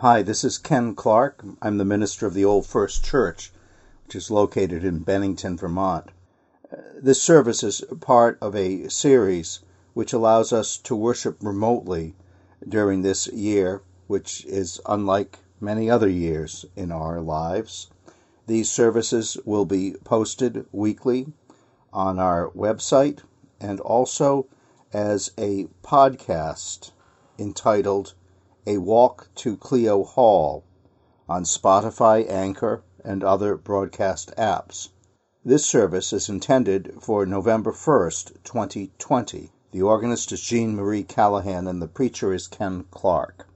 Hi, this is Ken Clarke. I'm the minister of the Old First Church, which is located in Bennington, Vermont. Uh, this service is part of a series which allows us to worship remotely during this year, which is unlike many other years in our lives. These services will be posted weekly on our website and also as a podcast entitled A Walk to Clio Hall on Spotify, Anchor, and other broadcast apps. This service is intended for November 1st, 2020. The organist is Gene Marie Callahan and the preacher is Ken Clarke.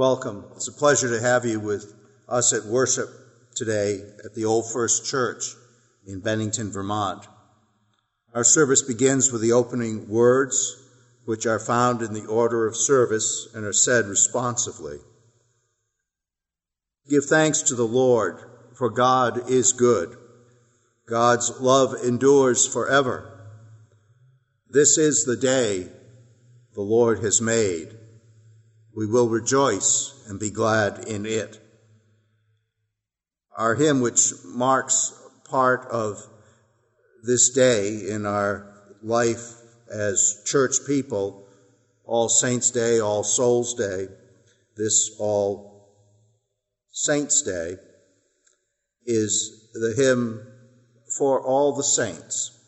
Welcome. It's a pleasure to have you with us at worship today at the Old First Church in Bennington, Vermont. Our service begins with the opening words, which are found in the order of service and are said responsively. Give thanks to the Lord, for God is good. God's love endures forever. This is the day the Lord has made we will rejoice and be glad in it. Our hymn, which marks part of this day in our life as church people, All Saints' Day, All Souls' Day, this All Saints' Day, is the hymn for all the saints.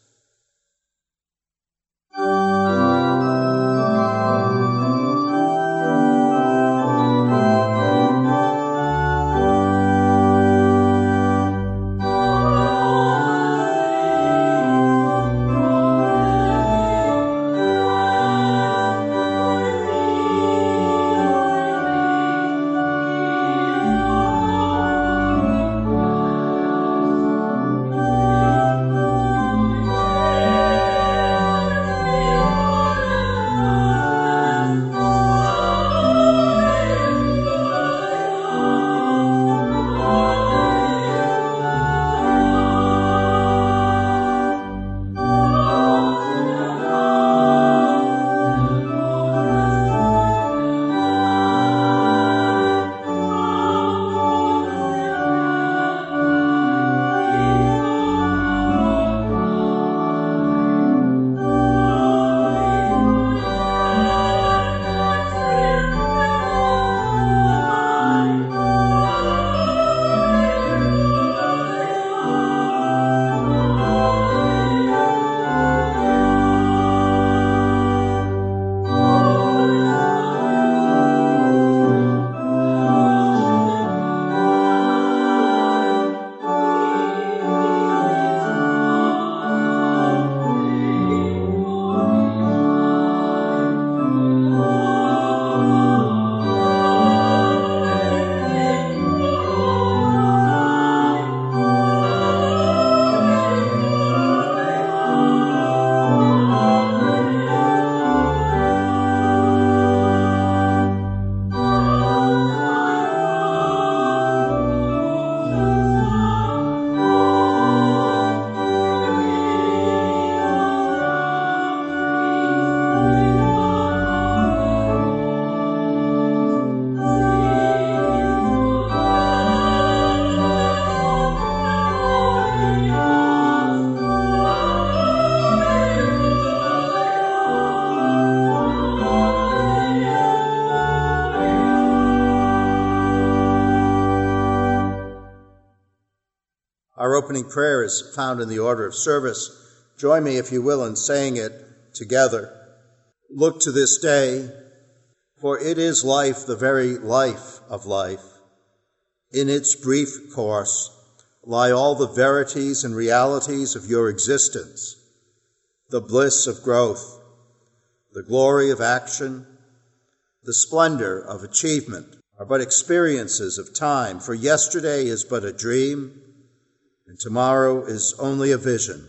Opening prayer is found in the order of service. Join me, if you will, in saying it together. Look to this day, for it is life, the very life of life. In its brief course lie all the verities and realities of your existence, the bliss of growth, the glory of action, the splendor of achievement are but experiences of time, for yesterday is but a dream, and tomorrow is only a vision.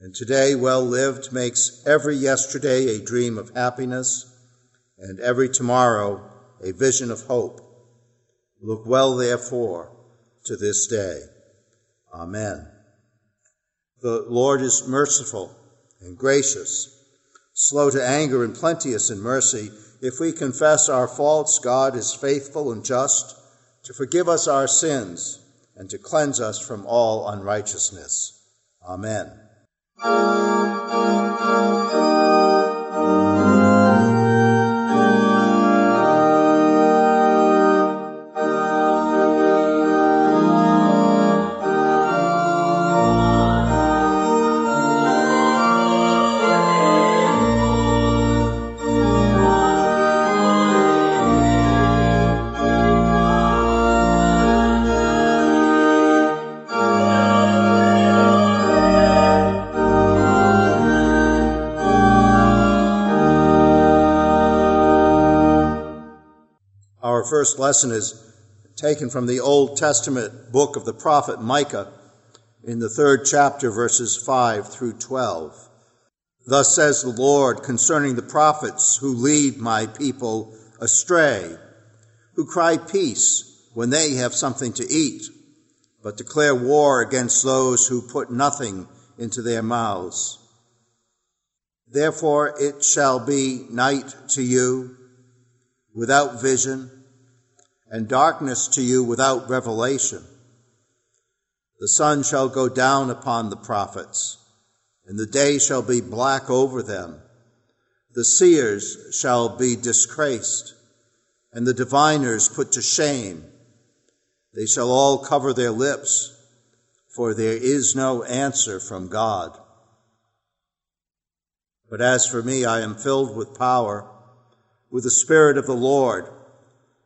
And today, well lived, makes every yesterday a dream of happiness, and every tomorrow a vision of hope. Look well, therefore, to this day. Amen. The Lord is merciful and gracious, slow to anger and plenteous in mercy. If we confess our faults, God is faithful and just to forgive us our sins and to cleanse us from all unrighteousness. Amen. First lesson is taken from the Old Testament book of the prophet Micah in the third chapter, verses 5 through 12. Thus says the Lord concerning the prophets who lead my people astray, who cry peace when they have something to eat, but declare war against those who put nothing into their mouths. Therefore it shall be night to you without vision and darkness to you without revelation. The sun shall go down upon the prophets, and the day shall be black over them. The seers shall be disgraced, and the diviners put to shame. They shall all cover their lips, for there is no answer from God. But as for me, I am filled with power, with the Spirit of the Lord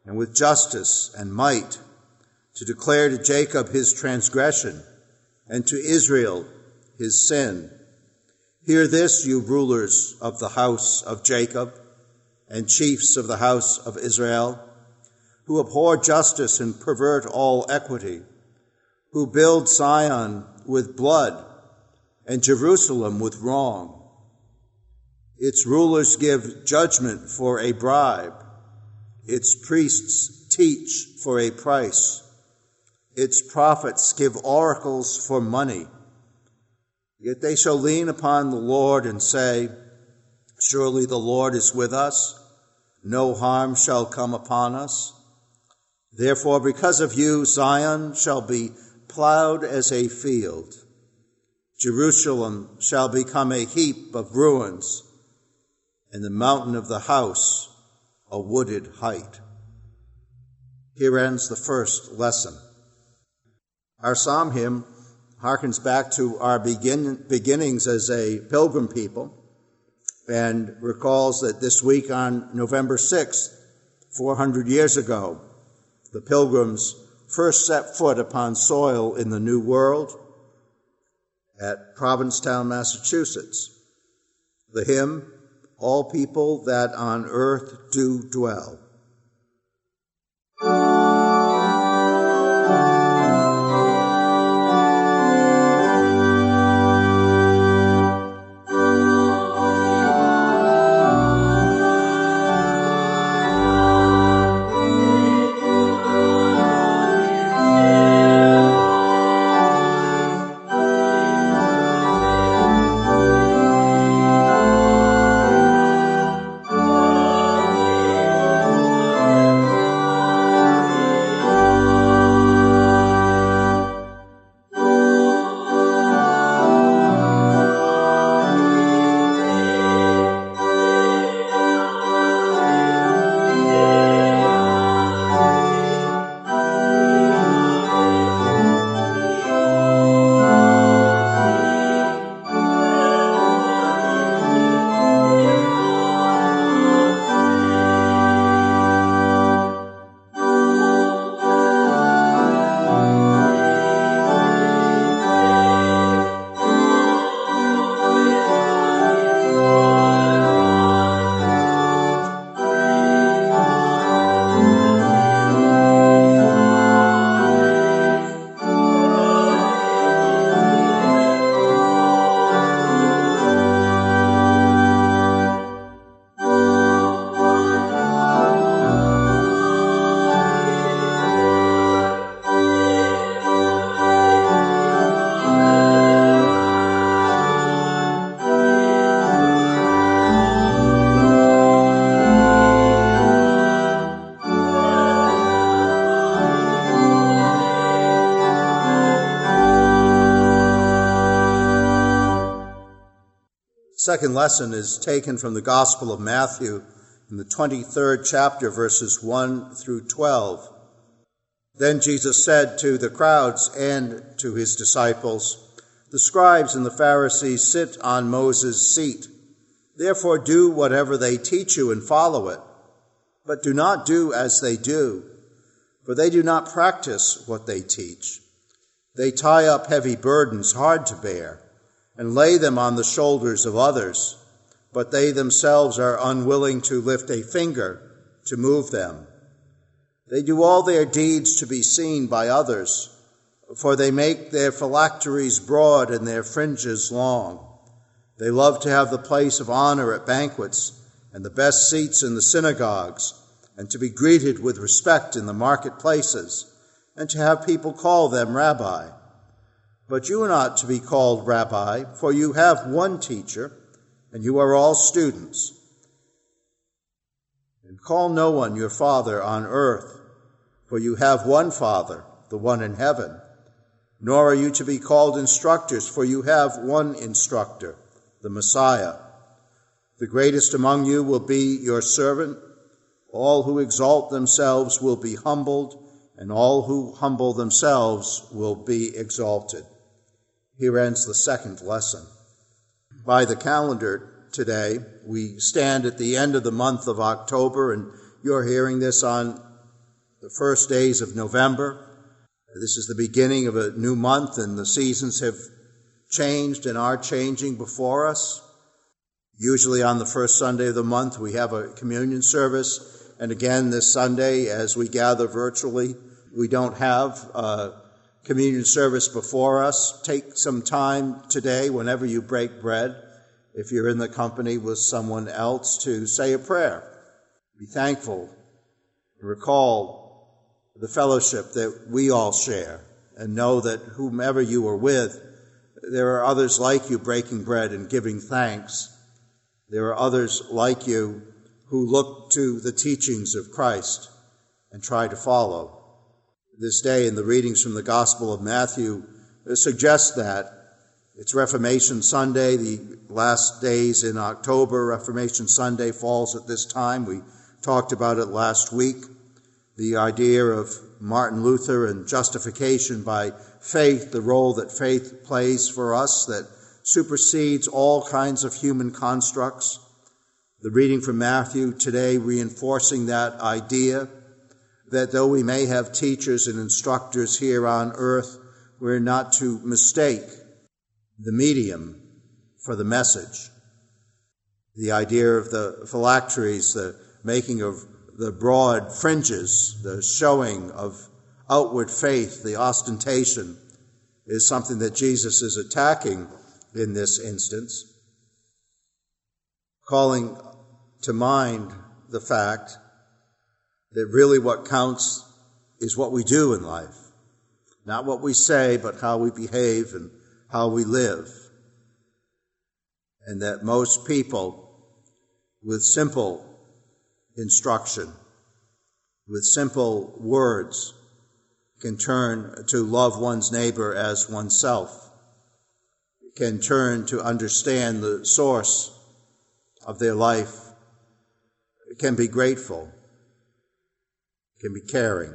and with justice and might, to declare to Jacob his transgression and to Israel his sin. Hear this, you rulers of the house of Jacob and chiefs of the house of Israel, who abhor justice and pervert all equity, who build Zion with blood and Jerusalem with wrong. Its rulers give judgment for a bribe its priests teach for a price. Its prophets give oracles for money. Yet they shall lean upon the Lord and say, Surely the Lord is with us. No harm shall come upon us. Therefore, because of you, Zion shall be plowed as a field. Jerusalem shall become a heap of ruins, and the mountain of the house a wooded height. Here ends the first lesson. Our psalm hymn harkens back to our begin, beginnings as a pilgrim people and recalls that this week on November 6th, 400 years ago, the pilgrims first set foot upon soil in the New World at Provincetown, Massachusetts. The hymn all people that on earth do dwell. Second lesson is taken from the Gospel of Matthew in the 23rd chapter, verses 1 through 12. Then Jesus said to the crowds and to his disciples, The scribes and the Pharisees sit on Moses' seat. Therefore do whatever they teach you and follow it. But do not do as they do, for they do not practice what they teach. They tie up heavy burdens hard to bear and lay them on the shoulders of others, but they themselves are unwilling to lift a finger to move them. They do all their deeds to be seen by others, for they make their phylacteries broad and their fringes long. They love to have the place of honor at banquets and the best seats in the synagogues, and to be greeted with respect in the marketplaces, and to have people call them rabbi. But you are not to be called rabbi, for you have one teacher, and you are all students. And call no one your father on earth, for you have one Father, the one in heaven. Nor are you to be called instructors, for you have one instructor, the Messiah. The greatest among you will be your servant. All who exalt themselves will be humbled, and all who humble themselves will be exalted. Here ends the second lesson. By the calendar today, we stand at the end of the month of October, and you're hearing this on the first days of November. This is the beginning of a new month, and the seasons have changed and are changing before us. Usually on the first Sunday of the month, we have a communion service. And again, this Sunday, as we gather virtually, we don't have uh, communion service before us. Take some time today, whenever you break bread, if you're in the company with someone else, to say a prayer. Be thankful. Recall the fellowship that we all share and know that whomever you are with, there are others like you breaking bread and giving thanks. There are others like you who look to the teachings of Christ and try to follow this day in the readings from the Gospel of Matthew suggest that. It's Reformation Sunday, the last days in October. Reformation Sunday falls at this time. We talked about it last week. The idea of Martin Luther and justification by faith, the role that faith plays for us that supersedes all kinds of human constructs. The reading from Matthew today reinforcing that idea that though we may have teachers and instructors here on earth, we're not to mistake the medium for the message. The idea of the phylacteries, the making of the broad fringes, the showing of outward faith, the ostentation, is something that Jesus is attacking in this instance, calling to mind the fact that really what counts is what we do in life. Not what we say, but how we behave and how we live. And that most people with simple instruction, with simple words, can turn to love one's neighbor as oneself, can turn to understand the source of their life, can be grateful can be caring.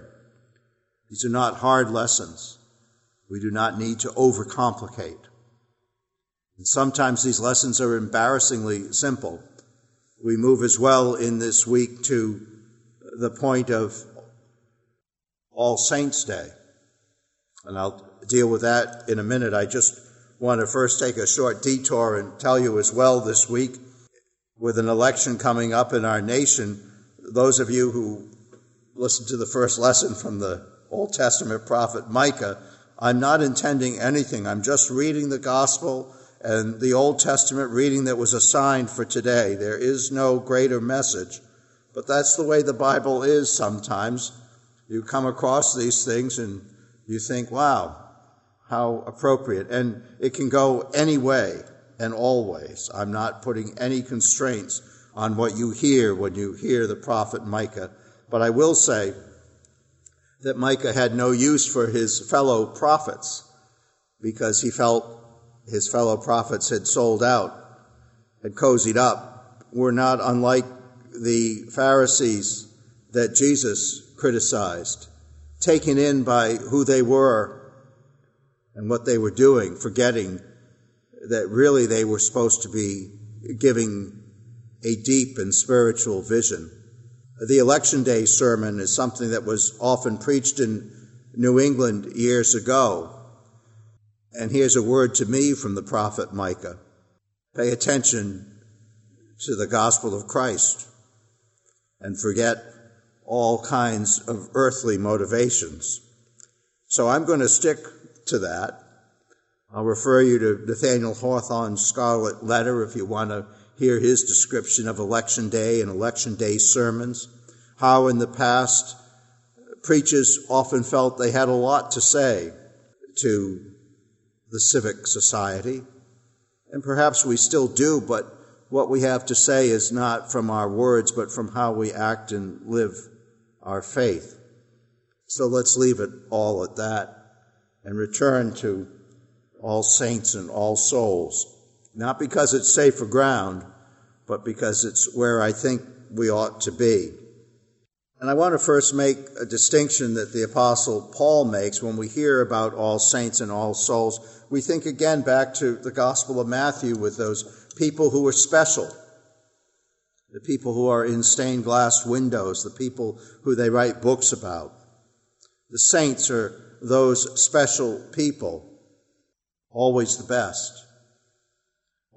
These are not hard lessons. We do not need to overcomplicate. And sometimes these lessons are embarrassingly simple. We move as well in this week to the point of All Saints' Day. And I'll deal with that in a minute. I just want to first take a short detour and tell you as well this week, with an election coming up in our nation, those of you who listen to the first lesson from the Old Testament prophet Micah, I'm not intending anything. I'm just reading the gospel and the Old Testament reading that was assigned for today. There is no greater message. But that's the way the Bible is sometimes. You come across these things and you think, wow, how appropriate. And it can go any way and always. I'm not putting any constraints on what you hear when you hear the prophet Micah but I will say that Micah had no use for his fellow prophets because he felt his fellow prophets had sold out had cozied up were not unlike the Pharisees that Jesus criticized, taken in by who they were and what they were doing, forgetting that really they were supposed to be giving a deep and spiritual vision. The election day sermon is something that was often preached in New England years ago. And here's a word to me from the prophet Micah. Pay attention to the gospel of Christ and forget all kinds of earthly motivations. So I'm going to stick to that. I'll refer you to Nathaniel Hawthorne's Scarlet Letter if you want to hear his description of election day and election day sermons. How in the past preachers often felt they had a lot to say to the civic society. And perhaps we still do, but what we have to say is not from our words, but from how we act and live our faith. So let's leave it all at that and return to all saints and all souls. Not because it's safer ground, but because it's where I think we ought to be. And I want to first make a distinction that the apostle Paul makes when we hear about all saints and all souls. We think again back to the gospel of Matthew with those people who are special. The people who are in stained glass windows, the people who they write books about. The saints are those special people, always the best.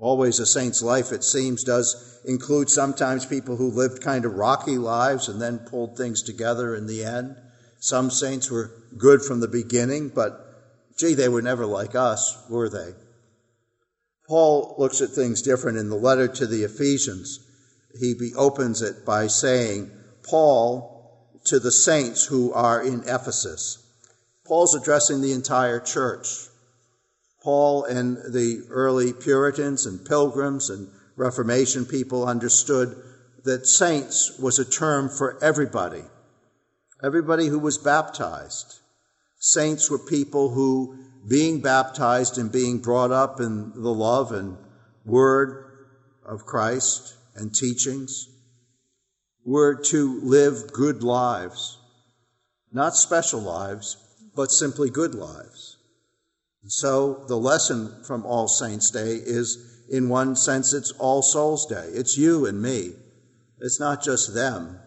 Always a saint's life, it seems, does include sometimes people who lived kind of rocky lives and then pulled things together in the end. Some saints were good from the beginning, but gee, they were never like us, were they? Paul looks at things different in the letter to the Ephesians. He opens it by saying, Paul to the saints who are in Ephesus. Paul's addressing the entire church. Paul and the early Puritans and Pilgrims and Reformation people understood that saints was a term for everybody, everybody who was baptized. Saints were people who, being baptized and being brought up in the love and word of Christ and teachings, were to live good lives, not special lives, but simply good lives. So the lesson from All Saints Day is, in one sense, it's All Souls Day. It's you and me. It's not just them.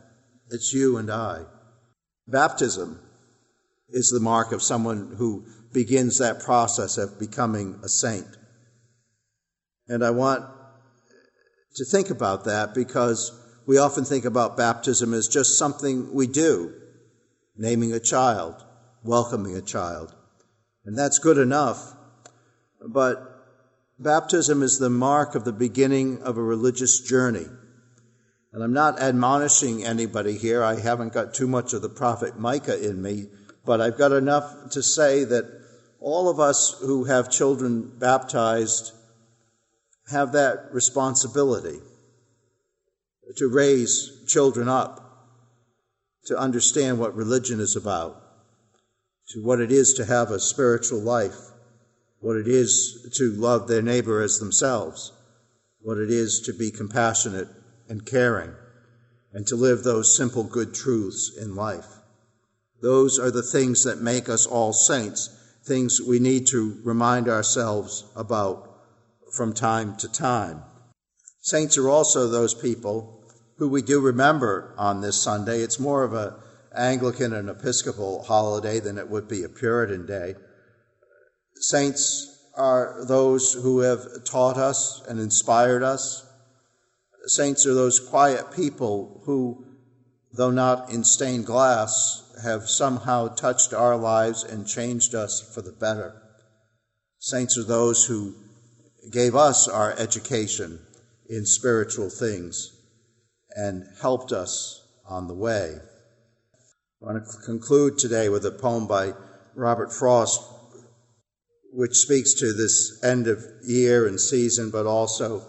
It's you and I. Baptism is the mark of someone who begins that process of becoming a saint. And I want to think about that because we often think about baptism as just something we do, naming a child, welcoming a child. And that's good enough. But baptism is the mark of the beginning of a religious journey. And I'm not admonishing anybody here. I haven't got too much of the prophet Micah in me, but I've got enough to say that all of us who have children baptized have that responsibility to raise children up to understand what religion is about to what it is to have a spiritual life, what it is to love their neighbor as themselves, what it is to be compassionate and caring, and to live those simple good truths in life. Those are the things that make us all saints, things we need to remind ourselves about from time to time. Saints are also those people who we do remember on this Sunday. It's more of a Anglican and Episcopal holiday than it would be a Puritan day. Saints are those who have taught us and inspired us. Saints are those quiet people who, though not in stained glass, have somehow touched our lives and changed us for the better. Saints are those who gave us our education in spiritual things and helped us on the way. I want to conclude today with a poem by Robert Frost, which speaks to this end of year and season, but also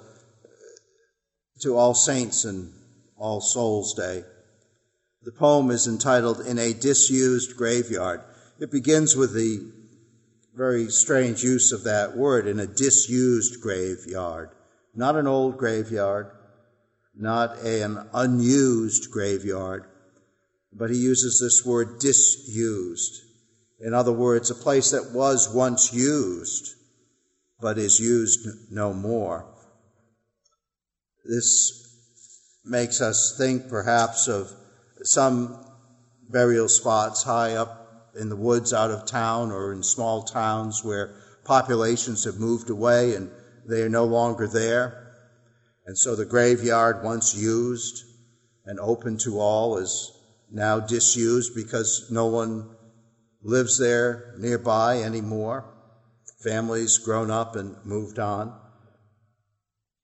to All Saints and All Souls Day. The poem is entitled In a Disused Graveyard. It begins with the very strange use of that word, in a disused graveyard. not an old graveyard, not an unused graveyard, but he uses this word disused. In other words, a place that was once used, but is used no more. This makes us think perhaps of some burial spots high up in the woods out of town or in small towns where populations have moved away and they are no longer there. And so the graveyard, once used and open to all, is now disused because no one lives there nearby anymore. Families grown up and moved on.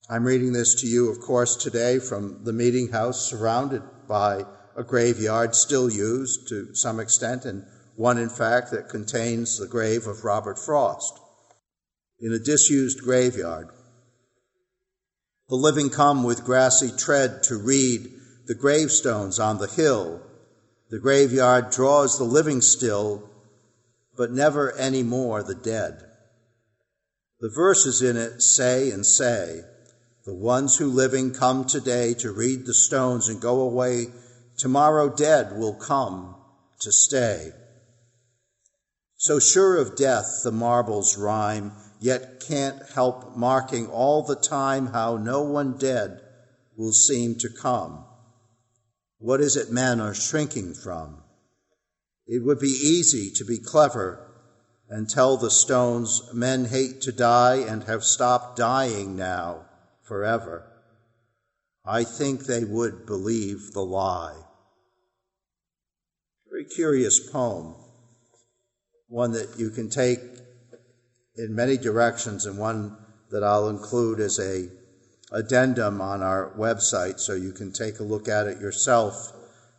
I'm reading this to you, of course, today from the meeting house surrounded by a graveyard still used to some extent, and one, in fact, that contains the grave of Robert Frost. In a disused graveyard, the living come with grassy tread to read the gravestones on the hill. The graveyard draws the living still, but never any more the dead. The verses in it say and say, the ones who living come today to read the stones and go away tomorrow dead will come to stay. So sure of death the marbles rhyme, yet can't help marking all the time how no one dead will seem to come. What is it men are shrinking from? It would be easy to be clever and tell the stones men hate to die and have stopped dying now forever. I think they would believe the lie. Very curious poem, one that you can take in many directions and one that I'll include as a addendum on our website so you can take a look at it yourself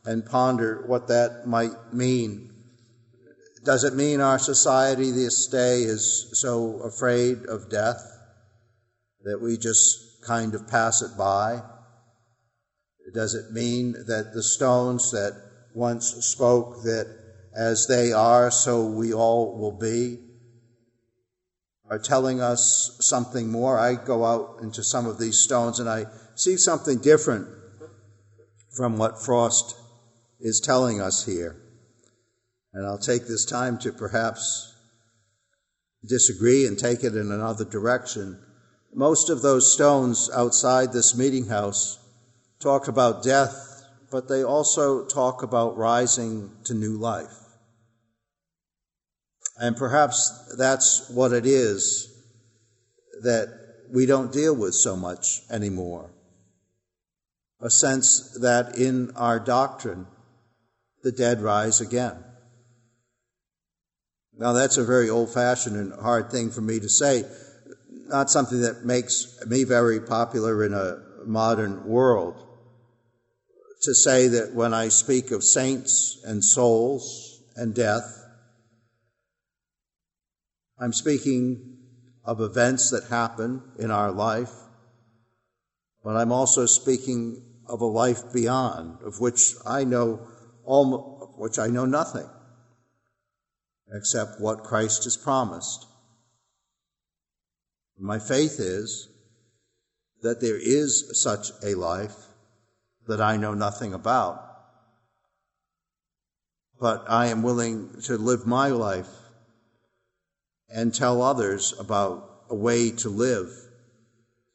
and ponder what that might mean. Does it mean our society this day is so afraid of death that we just kind of pass it by? Does it mean that the stones that once spoke that as they are, so we all will be, are telling us something more. I go out into some of these stones and I see something different from what Frost is telling us here. And I'll take this time to perhaps disagree and take it in another direction. Most of those stones outside this meeting house talk about death but they also talk about rising to new life. And perhaps that's what it is that we don't deal with so much anymore. A sense that in our doctrine, the dead rise again. Now, that's a very old fashioned and hard thing for me to say, not something that makes me very popular in a modern world to say that when I speak of saints and souls and death, I'm speaking of events that happen in our life, but I'm also speaking of a life beyond, of which I know all, of which I know nothing except what Christ has promised. My faith is that there is such a life that I know nothing about. But I am willing to live my life and tell others about a way to live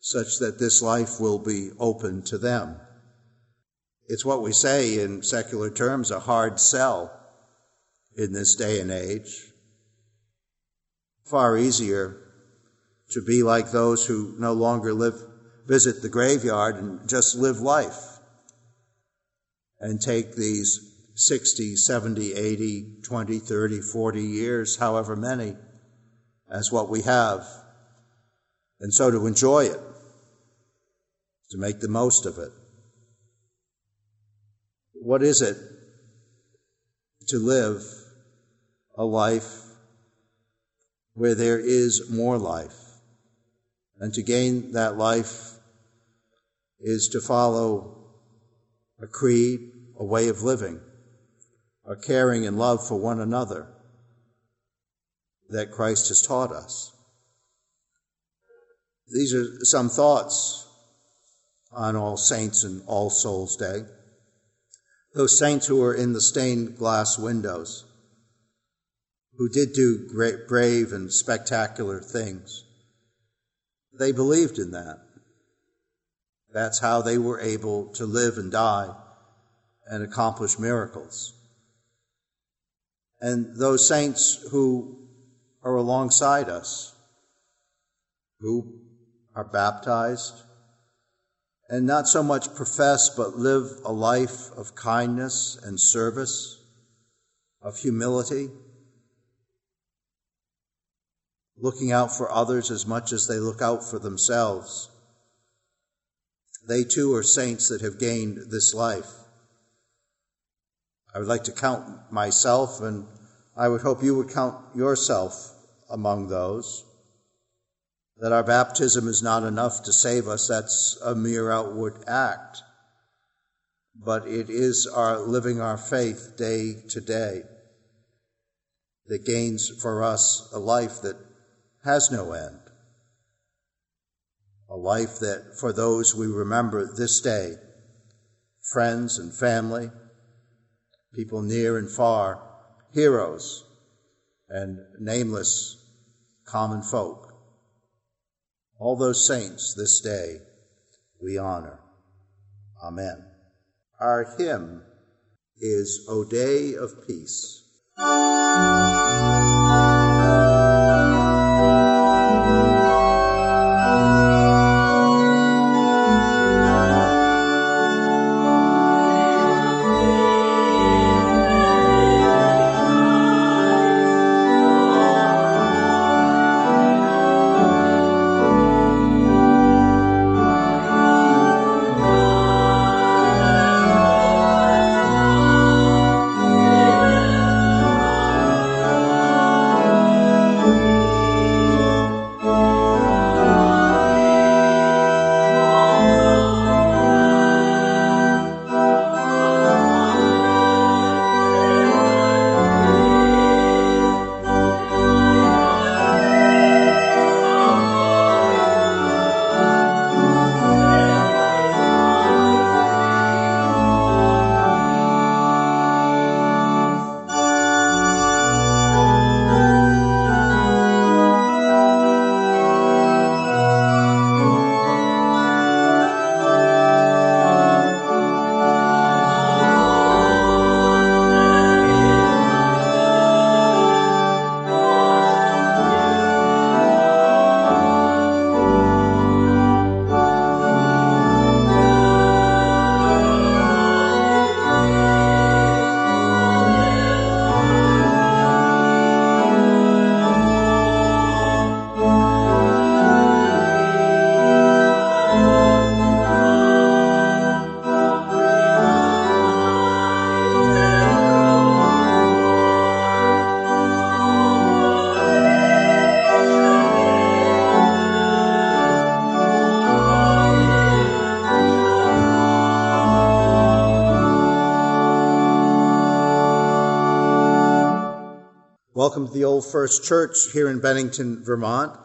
such that this life will be open to them. It's what we say in secular terms a hard sell in this day and age. Far easier to be like those who no longer live, visit the graveyard and just live life and take these 60, 70, 80, 20, 30, 40 years, however many, as what we have. And so to enjoy it, to make the most of it. What is it to live a life where there is more life? And to gain that life is to follow a creed, a way of living, a caring and love for one another that Christ has taught us. These are some thoughts on All Saints and All Souls Day. Those saints who were in the stained glass windows, who did do great, brave and spectacular things. They believed in that. That's how they were able to live and die and accomplish miracles. And those saints who are alongside us, who are baptized, and not so much profess, but live a life of kindness and service, of humility, looking out for others as much as they look out for themselves. They too are saints that have gained this life. I would like to count myself, and I would hope you would count yourself among those. That our baptism is not enough to save us, that's a mere outward act. But it is our living our faith day to day that gains for us a life that has no end. A life that for those we remember this day, friends and family, people near and far, heroes and nameless common folk. All those saints this day we honor. Amen. Our hymn is O Day of Peace. First Church here in Bennington, Vermont.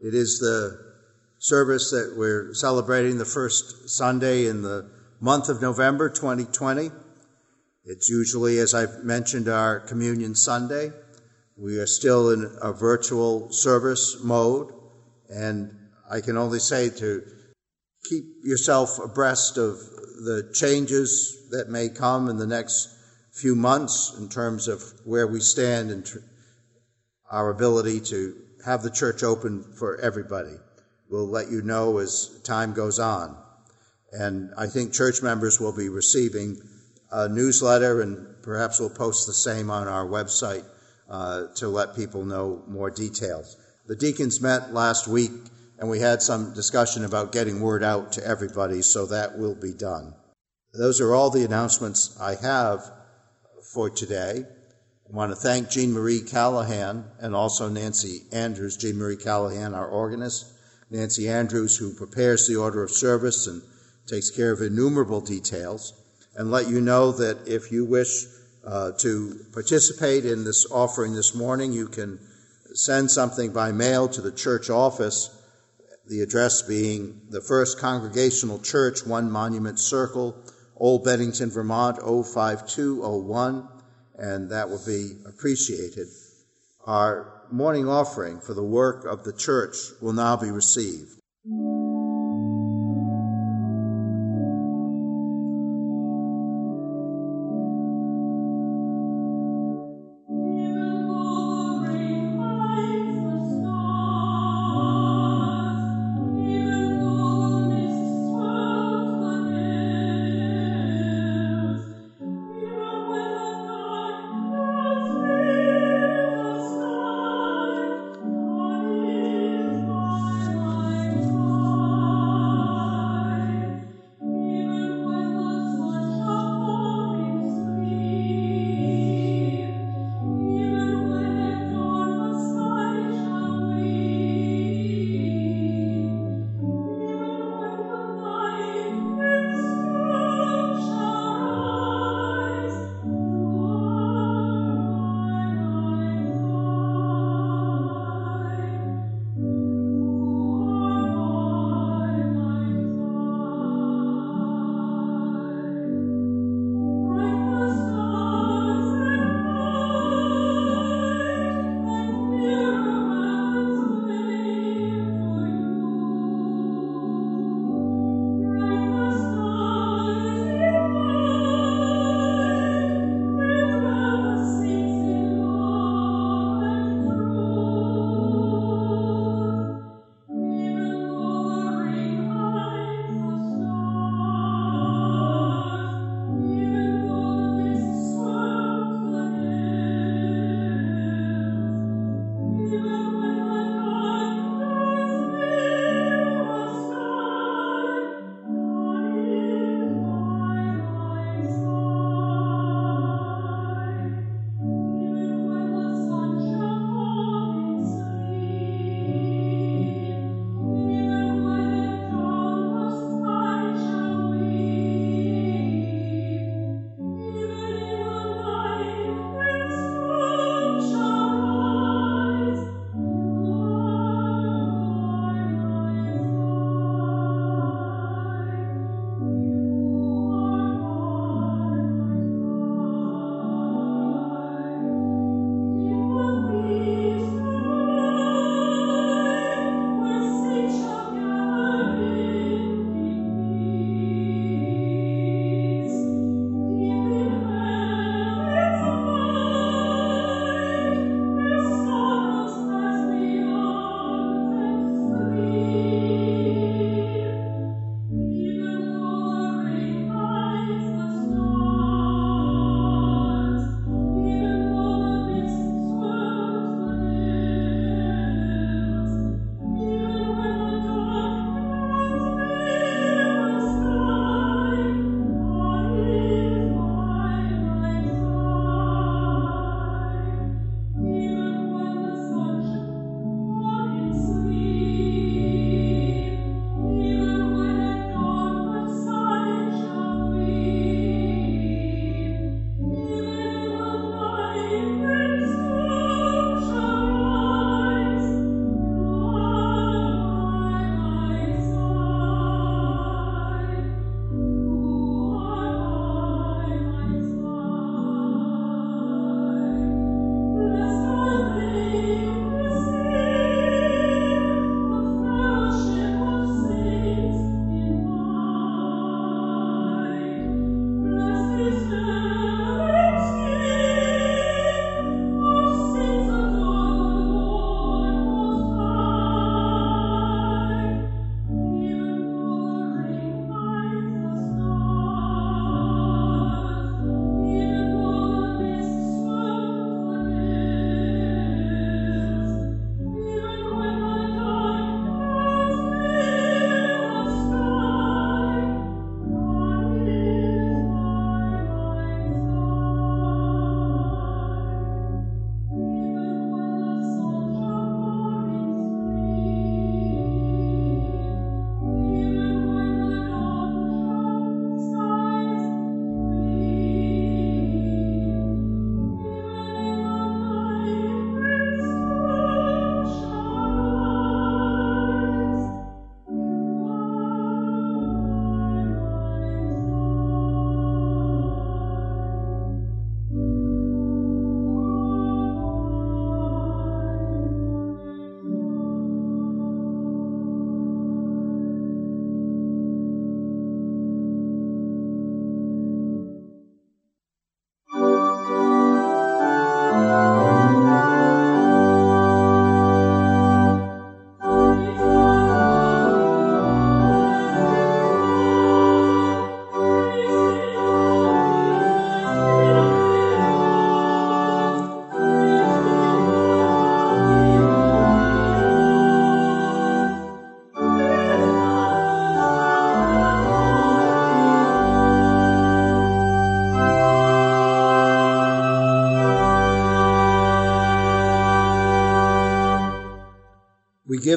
It is the service that we're celebrating the first Sunday in the month of November 2020. It's usually, as I've mentioned, our Communion Sunday. We are still in a virtual service mode, and I can only say to keep yourself abreast of the changes that may come in the next few months in terms of where we stand and tr- our ability to have the church open for everybody. We'll let you know as time goes on. And I think church members will be receiving a newsletter and perhaps we'll post the same on our website uh, to let people know more details. The deacons met last week and we had some discussion about getting word out to everybody, so that will be done. Those are all the announcements I have for today. I want to thank Gene Marie Callahan and also Nancy Andrews. Gene Marie Callahan, our organist, Nancy Andrews, who prepares the order of service and takes care of innumerable details, and let you know that if you wish uh, to participate in this offering this morning, you can send something by mail to the church office. the address being the First Congregational Church, 1 Monument Circle, Old Bennington, Vermont, 05201, and that will be appreciated. Our morning offering for the work of the church will now be received.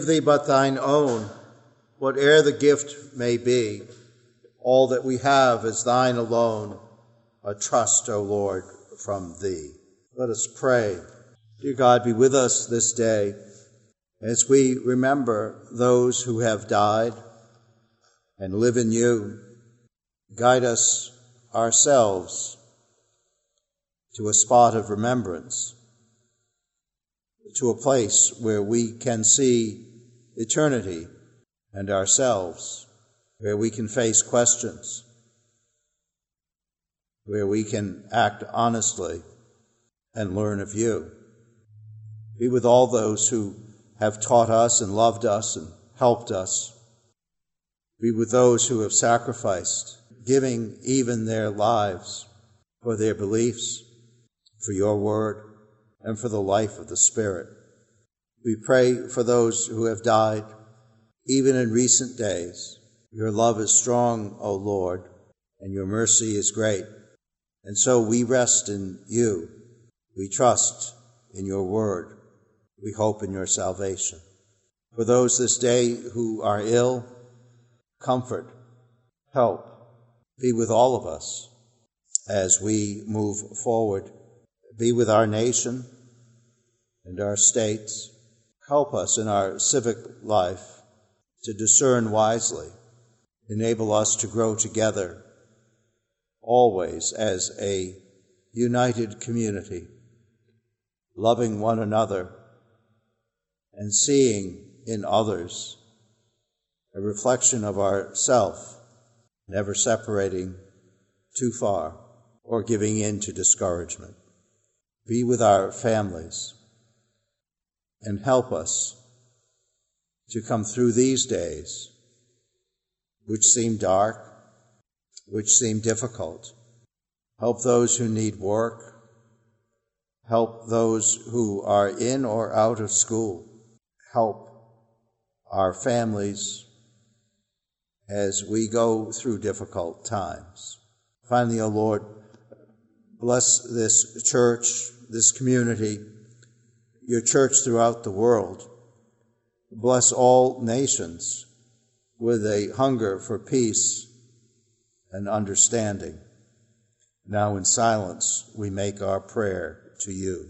Give thee but thine own, whate'er the gift may be. All that we have is thine alone, a trust, O Lord, from thee. Let us pray. Dear God, be with us this day as we remember those who have died and live in you. Guide us ourselves to a spot of remembrance, to a place where we can see eternity and ourselves, where we can face questions, where we can act honestly and learn of you. Be with all those who have taught us and loved us and helped us. Be with those who have sacrificed, giving even their lives for their beliefs for your word, and for the life of the Spirit. We pray for those who have died, even in recent days. Your love is strong, O Lord, and your mercy is great. And so we rest in you. We trust in your word. We hope in your salvation. For those this day who are ill, comfort, help, be with all of us as we move forward be with our nation and our states. Help us in our civic life to discern wisely. Enable us to grow together always as a united community, loving one another and seeing in others a reflection of ourself, never separating too far or giving in to discouragement be with our families, and help us to come through these days, which seem dark, which seem difficult. Help those who need work. Help those who are in or out of school. Help our families as we go through difficult times. Finally, O Lord, bless this church, this community, your church throughout the world. Bless all nations with a hunger for peace and understanding. Now in silence, we make our prayer to you.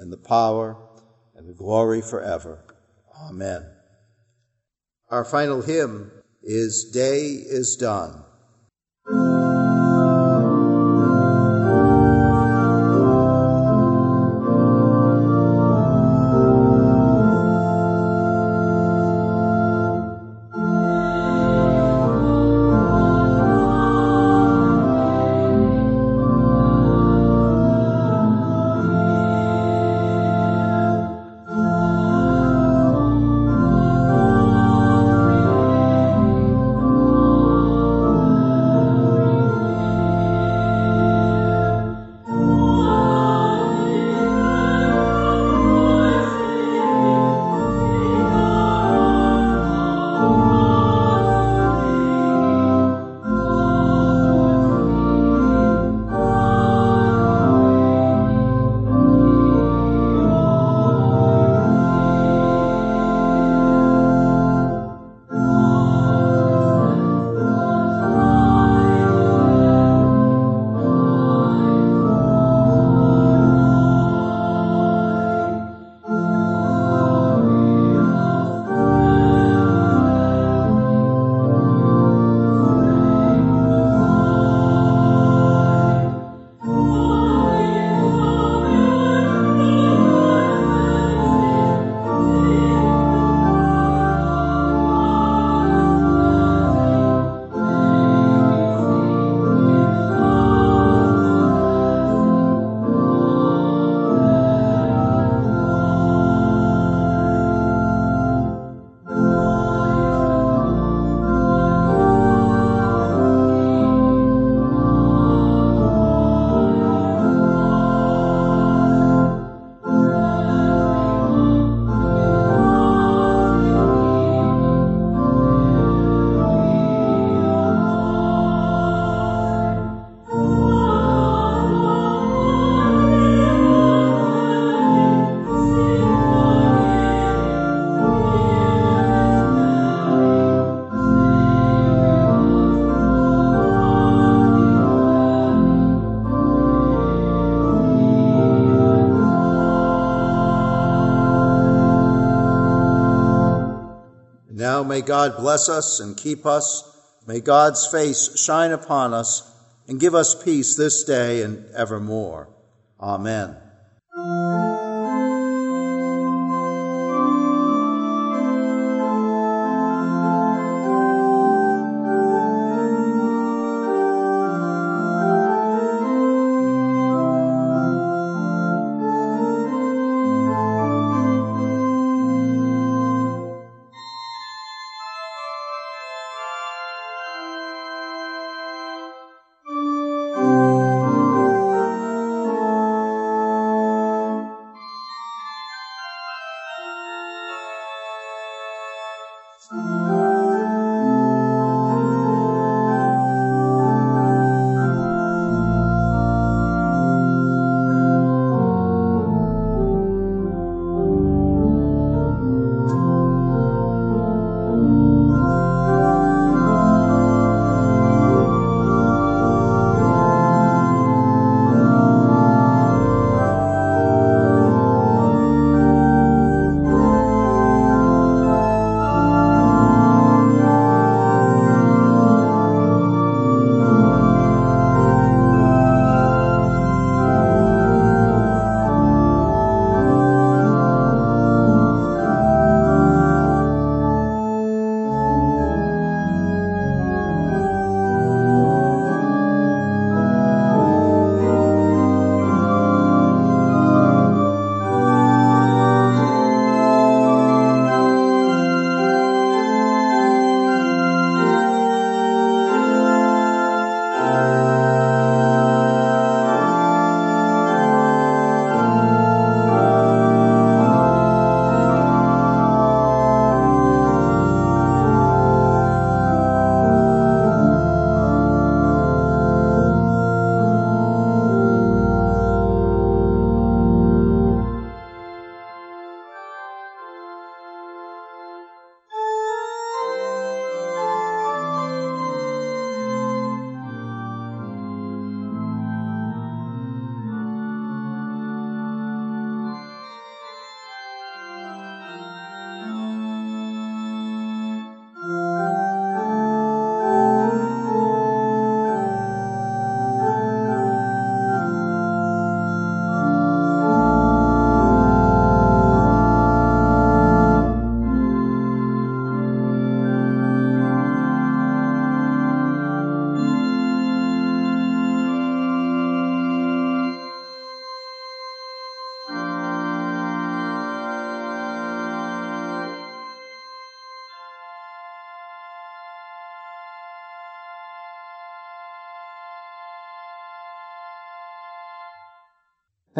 and the power and the glory forever. Amen. Our final hymn is Day is Done. May God bless us and keep us. May God's face shine upon us and give us peace this day and evermore. Amen.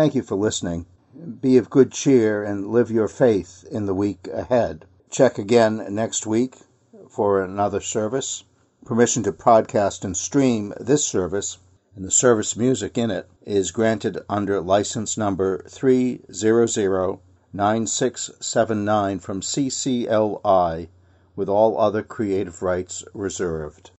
Thank you for listening. Be of good cheer and live your faith in the week ahead. Check again next week for another service. Permission to podcast and stream this service and the service music in it is granted under license number 3009679 from CCLI with all other creative rights reserved.